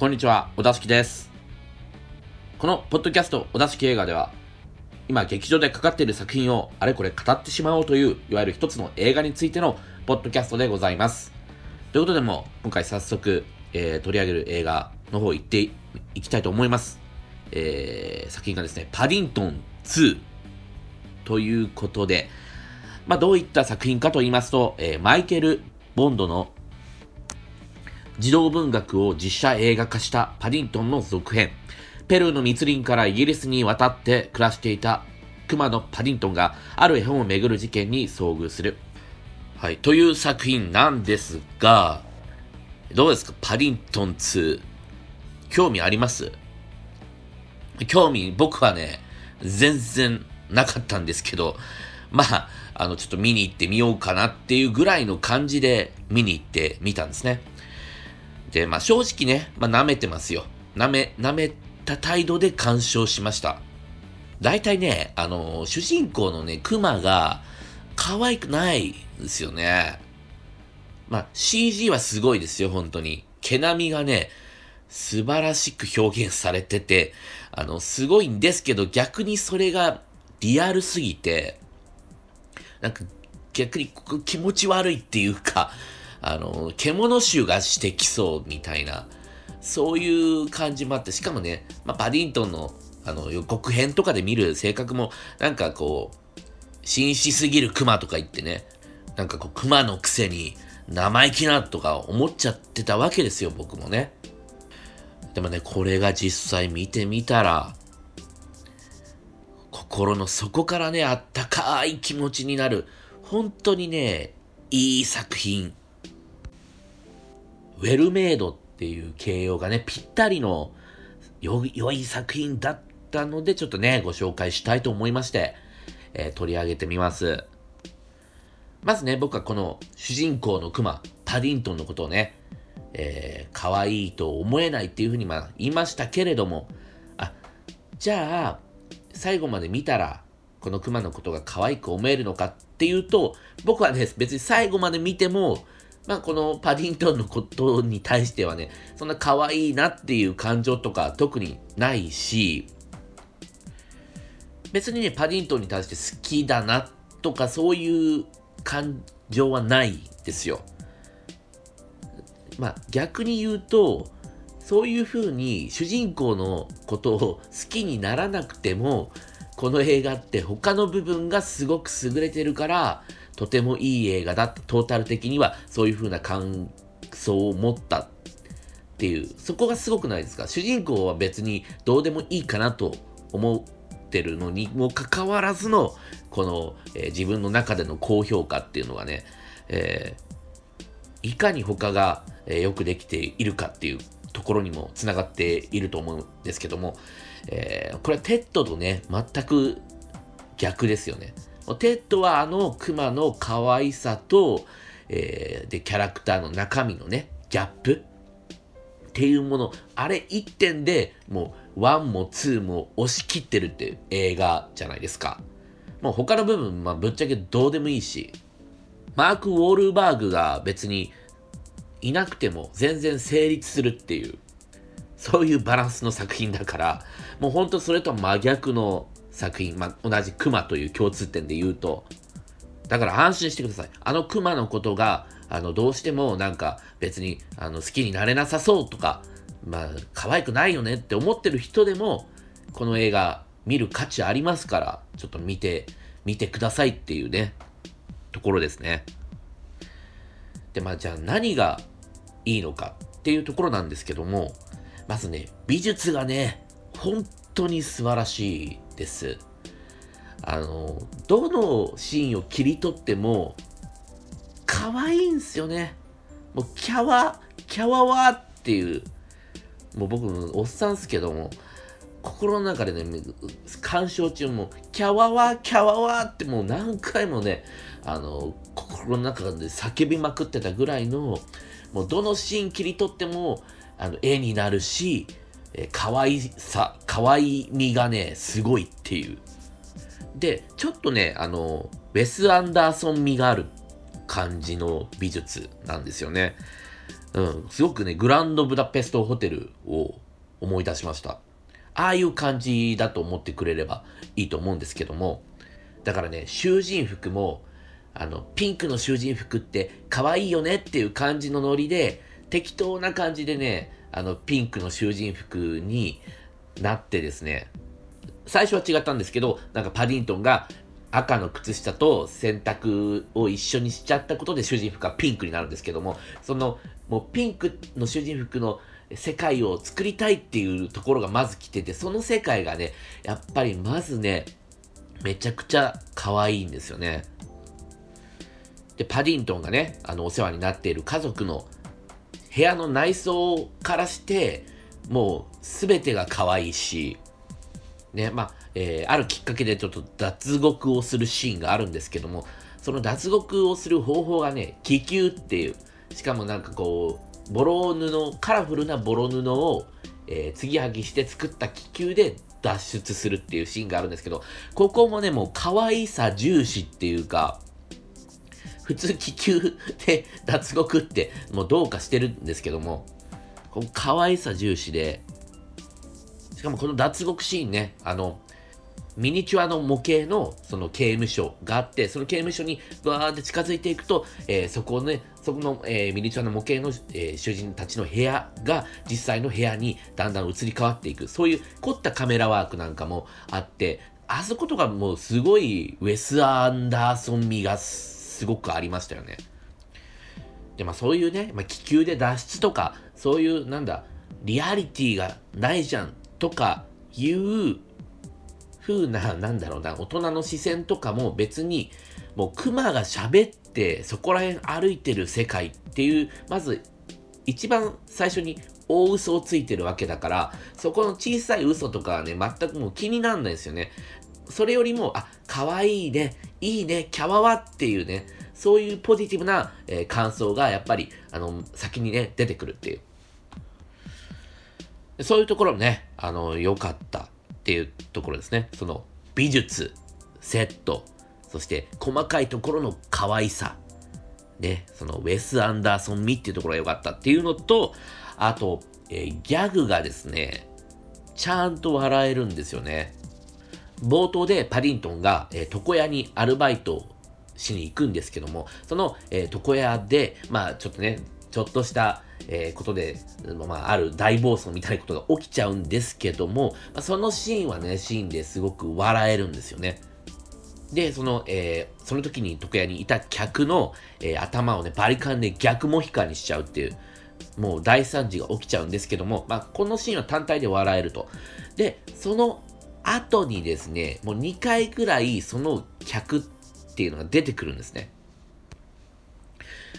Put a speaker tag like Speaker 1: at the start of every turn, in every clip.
Speaker 1: こんにちは、小田敷です。このポッドキャスト、小田敷映画では、今劇場でかかっている作品をあれこれ語ってしまおうという、いわゆる一つの映画についてのポッドキャストでございます。ということでも、今回早速、えー、取り上げる映画の方行っていきたいと思います。えー、作品がですね、パディントン2ということで、まあ、どういった作品かと言いますと、えー、マイケル・ボンドの児童文学を実写映画化したパディントンの続編。ペルーの密林からイギリスに渡って暮らしていた熊のパディントンがある絵本をめぐる事件に遭遇する。はい、という作品なんですが、どうですか？パディントン2。興味あります？興味、僕はね、全然なかったんですけど、まあ、あの、ちょっと見に行ってみようかなっていうぐらいの感じで見に行ってみたんですね。で、まあ正直ね、まあ舐めてますよ。舐め、舐めた態度で鑑賞しました。大体ね、あの、主人公のね、熊が可愛くないですよね。まあ CG はすごいですよ、本当に。毛並みがね、素晴らしく表現されてて、あの、すごいんですけど、逆にそれがリアルすぎて、なんか逆に気持ち悪いっていうか、あの、獣臭がしてきそうみたいな、そういう感じもあって、しかもね、まあ、パディントンのあの予告編とかで見る性格も、なんかこう、紳士すぎる熊とか言ってね、なんかこう、熊のくせに生意気なとか思っちゃってたわけですよ、僕もね。でもね、これが実際見てみたら、心の底からね、あったかい気持ちになる、本当にね、いい作品ウェルメイドっていう形容がね、ぴったりの良い作品だったので、ちょっとね、ご紹介したいと思いまして、えー、取り上げてみます。まずね、僕はこの主人公のクマ、パディントンのことをね、えー、可愛いと思えないっていうふうにまあ言いましたけれども、あ、じゃあ、最後まで見たら、このクマのことが可愛く思えるのかっていうと、僕はね、別に最後まで見ても、まあ、このパディントンのことに対してはね、そんな可愛いなっていう感情とか特にないし、別にね、パディントンに対して好きだなとかそういう感情はないですよ。まあ、逆に言うと、そういうふうに主人公のことを好きにならなくても、この映画って他の部分がすごく優れてるから、とてもいい映画だってトータル的にはそういう風な感想を持ったっていう、そこがすごくないですか？主人公は別にどうでもいいかなと思ってるのにもかかわらずの、この、えー、自分の中での高評価っていうのがね、えー、いかに他が、えー、よくできているかっていうところにもつながっていると思うんですけども、えー、これはテッドとね、全く逆ですよね。テッドはあのクマの可愛さと、えー、で、キャラクターの中身のね、ギャップ。っていうもの、あれ一点でもう1も2も押し切ってるっていう映画じゃないですか。もう他の部分、まあぶっちゃけどうでもいいし、マーク・ウォールバーグが別にいなくても全然成立するっていう、そういうバランスの作品だから、もうほんとそれと真逆の作品、まあ、同じ熊という共通点で言うと、だから安心してください。あの熊のことが、あの、どうしてもなんか別にあの好きになれなさそうとか、まあ、可愛くないよねって思ってる人でも、この映画見る価値ありますから、ちょっと見て、見てくださいっていうね、ところですね。で、まあじゃあ何がいいのかっていうところなんですけども、まずね、美術がね、本当に素晴らしいです。あの、どのシーンを切り取っても、可愛いんすよね。もう、キャワ、キャワワっていう、もう僕、おっさんすけども、心の中でね、鑑賞中も、キャワワ、キャワワってもう何回もね、あの、心の中で叫びまくってたぐらいの、もうどのシーン切り取っても、あの、絵になるし、えー、可愛さ、可愛みがね、すごいっていう。で、ちょっとね、あの、ウェス・アンダーソン味がある感じの美術なんですよね。うん、すごくね、グランドブダペストホテルを思い出しました。ああいう感じだと思ってくれればいいと思うんですけども、だからね、囚人服も、あの、ピンクの囚人服って可愛いよねっていう感じのノリで、適当な感じでね、あの、ピンクの囚人服になってですね、最初は違ったんですけど、なんかパディントンが赤の靴下と洗濯を一緒にしちゃったことで囚人服がピンクになるんですけども、その、もうピンクの囚人服の世界を作りたいっていうところがまず来てて、その世界がね、やっぱりまずね、めちゃくちゃ可愛いんですよね。で、パディントンがね、あの、お世話になっている家族の部屋の内装からして、もう全てが可愛いし、ね、まあ、えー、あるきっかけでちょっと脱獄をするシーンがあるんですけども、その脱獄をする方法がね、気球っていう、しかもなんかこう、ボロ布、カラフルなボロ布を、えー、継ぎはぎして作った気球で脱出するっていうシーンがあるんですけど、ここもね、もう可愛さ重視っていうか、普通気球で脱獄ってもうどうかしてるんですけども、この可愛さ重視で、しかもこの脱獄シーンね、あの、ミニチュアの模型のその刑務所があって、その刑務所にバーって近づいていくと、えー、そこね、そこの、えー、ミニチュアの模型の、えー、主人たちの部屋が実際の部屋にだんだん移り変わっていく。そういう凝ったカメラワークなんかもあって、あそことかもうすごいウェス・アンダーソン味がすごくありましたよね。で、まあそういうね、まあ、気球で脱出とか、そういうなんだ、リアリティがないじゃんとかいう風な、なんだろうな、大人の視線とかも別に、もうクマが喋ってそこら辺歩いてる世界っていう、まず一番最初に大嘘をついてるわけだから、そこの小さい嘘とかはね、全くもう気にならないですよね。それよりも、あ、可愛いね、いいね、キャワワっていうね、そういうポジティブな、えー、感想がやっぱり、あの、先にね、出てくるっていう。そういうところもね、あの、良かったっていうところですね。その美術、セット、そして細かいところの可愛さ。ね、そのウェス・アンダーソン味っていうところが良かったっていうのと、あと、えー、ギャグがですね、ちゃんと笑えるんですよね。冒頭でパディントンが、えー、床屋にアルバイトしに行くんですけども、その、えー、床屋で、まあちょっとね、ちょっとした、えー、ことで、まあ、ある大暴走みたいなことが起きちゃうんですけども、まあ、そのシーンはね、シーンですごく笑えるんですよね。で、その、えー、その時に床屋にいた客の、えー、頭をね、バリカンで逆モヒカンにしちゃうっていう、もう大惨事が起きちゃうんですけども、まあ、このシーンは単体で笑えると。で、その後にですね、もう2回くらいその客っていうのが出てくるんですね。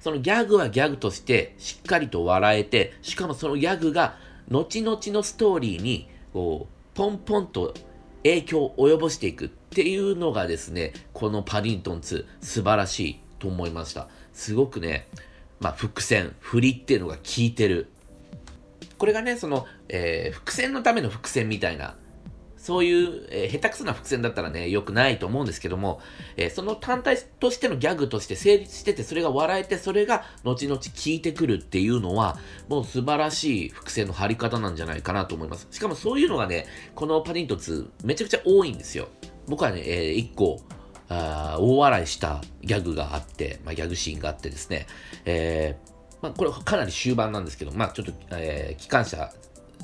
Speaker 1: そのギャグはギャグとしてしっかりと笑えて、しかもそのギャグが後々のストーリーにこうポンポンと影響を及ぼしていくっていうのがですね、このパディントン2素晴らしいと思いました。すごくね、まあ、伏線、振りっていうのが効いてる。これがね、その、えー、伏線のための伏線みたいなそういう、えー、下手くそな伏線だったらね、良くないと思うんですけども、えー、その単体としてのギャグとして成立してて、それが笑えて、それが後々効いてくるっていうのは、もう素晴らしい伏線の張り方なんじゃないかなと思います。しかもそういうのがね、このパディント2、めちゃくちゃ多いんですよ。僕はね、えー、1個、あ大笑いしたギャグがあって、まあ、ギャグシーンがあってですね、えーまあ、これかなり終盤なんですけど、まあ、ちょっと、えー、機関車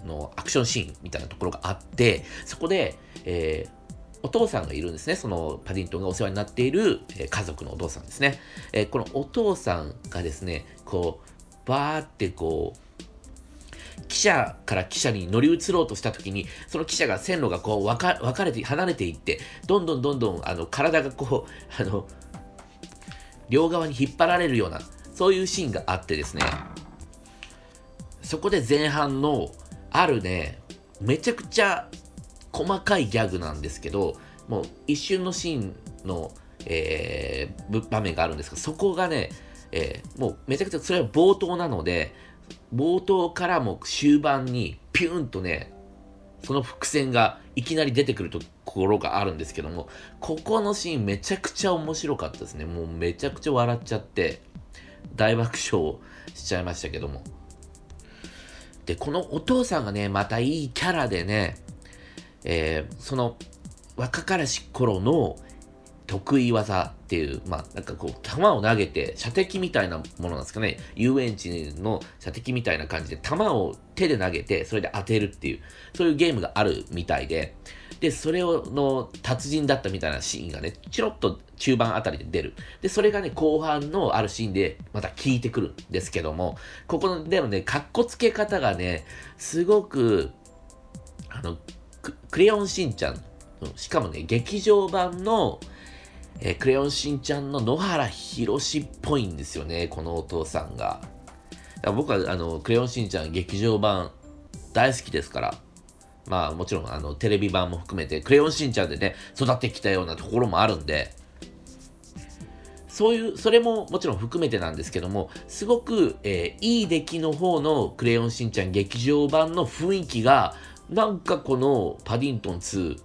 Speaker 1: のアクションシーンみたいなところがあって、そこで、えー、お父さんがいるんですね。そのパディントンがお世話になっている、家族のお父さんですね。えー、このお父さんがですね、こう、バーってこう、記者から記者に乗り移ろうとした時に、その記者が線路がこう分か分かれて、離れていって、どんどんどんどんあの体がこう、あの、両側に引っ張られるような、そういうシーンがあってですね、そこで前半のあるね、めちゃくちゃ細かいギャグなんですけど、もう一瞬のシーンの、えー、場面があるんですが、そこがね、えー、もうめちゃくちゃそれは冒頭なので、冒頭からも終盤にピューンとね、その伏線がいきなり出てくるところがあるんですけども、ここのシーンめちゃくちゃ面白かったですね。もうめちゃくちゃ笑っちゃって、大爆笑しちゃいましたけども。で、このお父さんがね、またいいキャラでね、えー、その若からし頃の得意技っていう、まあ、なんかこう、球を投げて、射的みたいなものなんですかね。遊園地の射的みたいな感じで、球を手で投げて、それで当てるっていう、そういうゲームがあるみたいで、で、それをの達人だったみたいなシーンがね、チロッと中盤あたりで出る。で、それがね、後半のあるシーンでまた効いてくるんですけども、ここでもね、かっこつけ方がね、すごく、あの、クレヨンしんちゃん、しかもね、劇場版の、えー、クレヨンしんちゃんの野原ひろしっぽいんですよね、このお父さんが。僕はあの、クレヨンしんちゃん劇場版大好きですから、まあもちろんあのテレビ版も含めて、クレヨンしんちゃんでね、育ってきたようなところもあるんで、そういう、それももちろん含めてなんですけども、すごく、えー、いい出来の方のクレヨンしんちゃん劇場版の雰囲気が、なんかこのパディントン2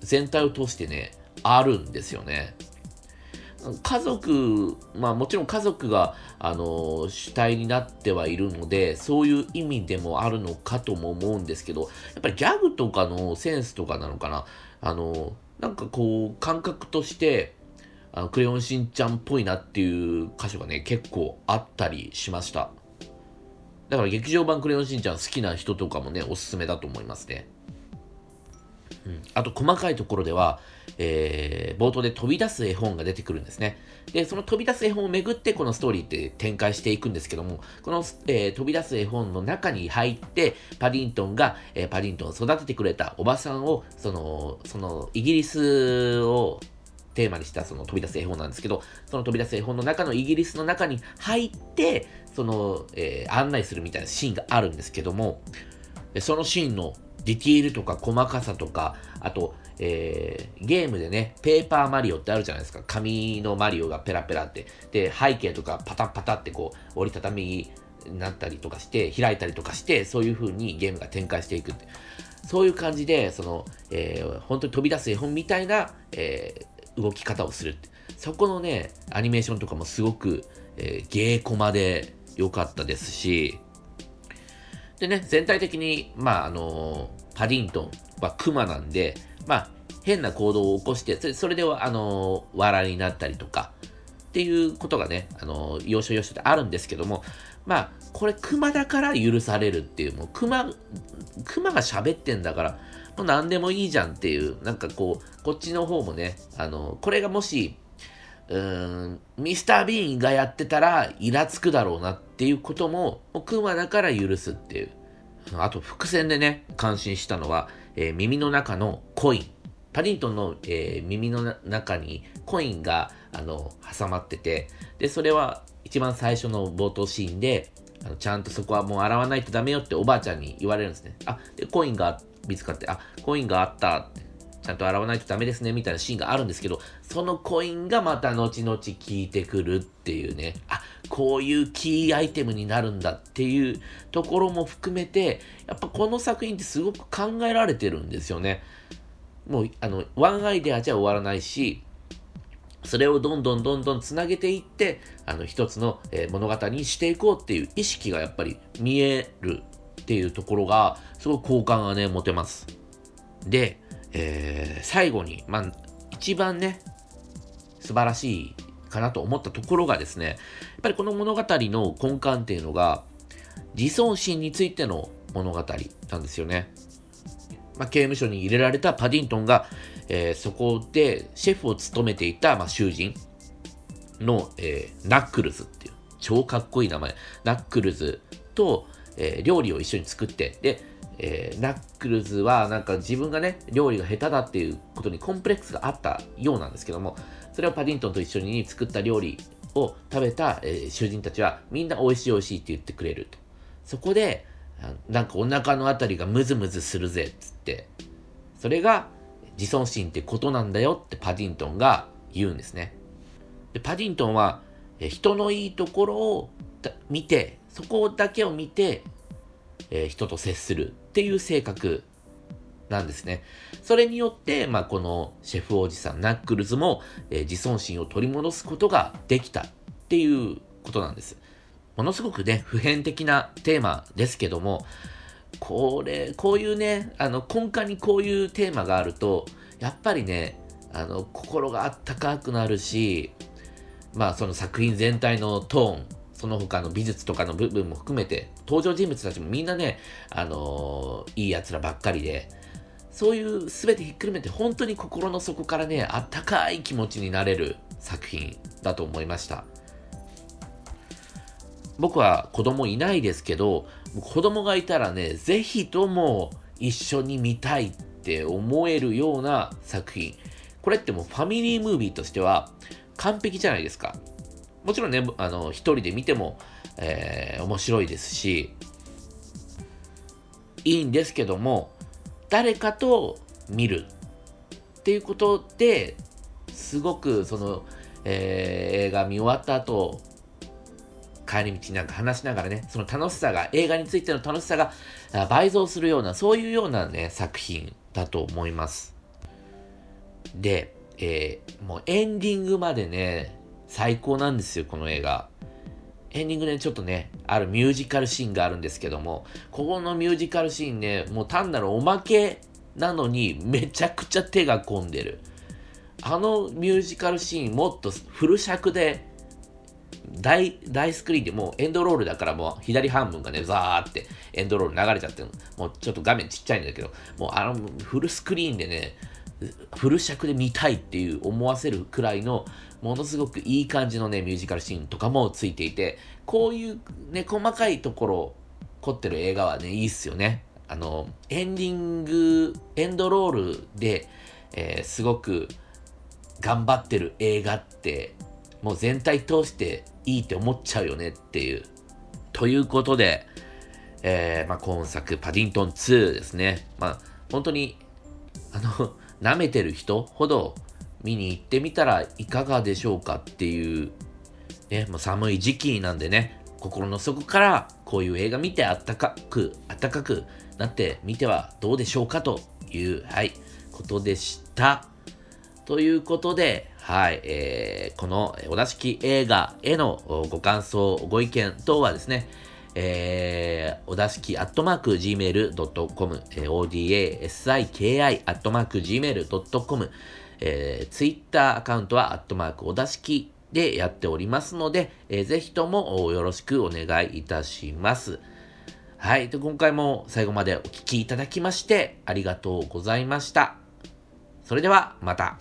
Speaker 1: 全体を通してね、あるんですよね。家族、まあもちろん家族が、あの、主体になってはいるので、そういう意味でもあるのかとも思うんですけど、やっぱりギャグとかのセンスとかなのかな？あの、なんかこう、感覚として、あのクレヨンしんちゃんっぽいなっていう箇所がね、結構あったりしました。だから劇場版クレヨンしんちゃん好きな人とかもね、おすすめだと思いますね。うん、あと細かいところでは、えー、冒頭で飛び出す絵本が出てくるんですね。で、その飛び出す絵本をめぐってこのストーリーって展開していくんですけども、この、えー、飛び出す絵本の中に入って、パディントンが、えー、パディントンを育ててくれたおばさんを、その、その、イギリスをテーマにしたその飛び出す絵本なんですけど、その飛び出す絵本の中のイギリスの中に入って、その、えー、案内するみたいなシーンがあるんですけども、そのシーンのディティールとか細かさとか、あと、えー、ゲームでね、ペーパーマリオってあるじゃないですか。紙のマリオがペラペラって。で、背景とかパタパタってこう、折りたたみになったりとかして、開いたりとかして、そういう風にゲームが展開していくって。そういう感じで、その、えー、本当に飛び出す絵本みたいな、えー、動き方をするって。そこのね、アニメーションとかもすごく、えー、ゲーコマで良かったですし、でね、全体的に、まあ、あのパディントンはクマなんで、まあ、変な行動を起こして、それで、あの笑いになったりとか、っていうことがね、あの要所要所であるんですけども、まあ、これ、クマだから許されるっていう、もう、クマ、クマが喋ってんだから、もう何でもいいじゃんっていう、なんかこう、こっちの方もね、あの、これがもし、うーん、ミスター・ビーンがやってたらイラつくだろうなっていうことも、クマだから許すっていう。あと、伏線でね、感心したのは、えー、耳の中のコイン。パディントンの、えー、耳の中にコインが、あの、挟まってて、で、それは一番最初の冒頭シーンで、あのちゃんとそこはもう洗わないとダメよっておばあちゃんに言われるんですね。あ、で、コインが見つかって、あ、コインがあったって。ちゃんと洗わないとダメですね、みたいなシーンがあるんですけど、そのコインがまた後々効いてくるっていうね、あ、こういうキーアイテムになるんだっていうところも含めて、やっぱこの作品ってすごく考えられてるんですよね。もう、あの、ワンアイデアじゃ終わらないし、それをどんどんどんどんつなげていって、あの、一つの、え、物語にしていこうっていう意識がやっぱり見えるっていうところが、すごく好感がね、持てます。で、えー、最後に、まあ、一番ね、素晴らしいかなと思ったところがですね、やっぱりこの物語の根幹っていうのが、自尊心についての物語なんですよね。まあ、刑務所に入れられたパディントンが、えー、そこでシェフを務めていた、まあ、囚人の、えー、ナックルズっていう、超かっこいい名前、ナックルズと、えー、料理を一緒に作って、で、えー、ナックルズはなんか自分がね、料理が下手だっていうことにコンプレックスがあったようなんですけども、それをパディントンと一緒に作った料理を食べた、えー、囚人たちはみんな美味しい美味しいって言ってくれると。そこで、なんかお腹のあたりがムズムズするぜっつって、それが自尊心ってことなんだよってパディントンが言うんですね。でパディントンは、え人のいいところを見て、そこだけを見て、えー、人と接するっていう性格なんですね。それによって、まあ、このシェフおじさん、ナックルズも、えー、自尊心を取り戻すことができたっていうことなんです。ものすごくね、普遍的なテーマですけども、これ、こういうね、あの、根幹にこういうテーマがあると、やっぱりね、あの、心があったかくなるし、まあ、その作品全体のトーン、その他の美術とかの部分も含めて、登場人物たちもみんなね、あのー、いい奴らばっかりで、そういう全てひっくるめて本当に心の底からね、あったかい気持ちになれる作品だと思いました。僕は子供いないですけど、子供がいたらね、ぜひとも一緒に見たいって思えるような作品。これってもうファミリームービーとしては完璧じゃないですか。もちろんね、あの、一人で見ても、えー、面白いですし、いいんですけども、誰かと見るっていうことで、すごくその、えー、映画見終わった後、帰り道なんか話しながらね、その楽しさが、映画についての楽しさが倍増するような、そういうようなね、作品だと思います。で、えー、もうエンディングまでね、最高なんですよ、この映画。エンディングで、ね、ちょっとね、あるミュージカルシーンがあるんですけども、ここのミュージカルシーンね、もう単なるおまけなのにめちゃくちゃ手が込んでる。あのミュージカルシーンもっとフル尺で大、大スクリーンでもうエンドロールだからもう左半分がね、ザーってエンドロール流れちゃってるもうちょっと画面ちっちゃいんだけど、もうあのフルスクリーンでね、フル尺で見たいっていう思わせるくらいのものすごくいい感じのねミュージカルシーンとかもついていてこういうね細かいところ凝ってる映画はねいいっすよねあのエンディングエンドロールで、えー、すごく頑張ってる映画ってもう全体通していいって思っちゃうよねっていう。ということで、えー、まあ、今作、パディントン2ですね。まあ、本当に、あの、舐めてる人ほど見に行ってみたらいかがでしょうかっていう、ね、もう寒い時期なんでね、心の底からこういう映画見てあったかく、あったかくなってみてはどうでしょうかという、はい、ことでした。ということで、はい、えー、このお出しき映画へのご感想、ご意見等はですね、えー、おだしきアットマーク gmail.com、えー、odasiki アットマーク gmail.com、えー、Twitter アカウントはアットマークおだしきでやっておりますので、えー、ぜひともよろしくお願いいたします。はい。で、今回も最後までお聴きいただきましてありがとうございました。それではまた。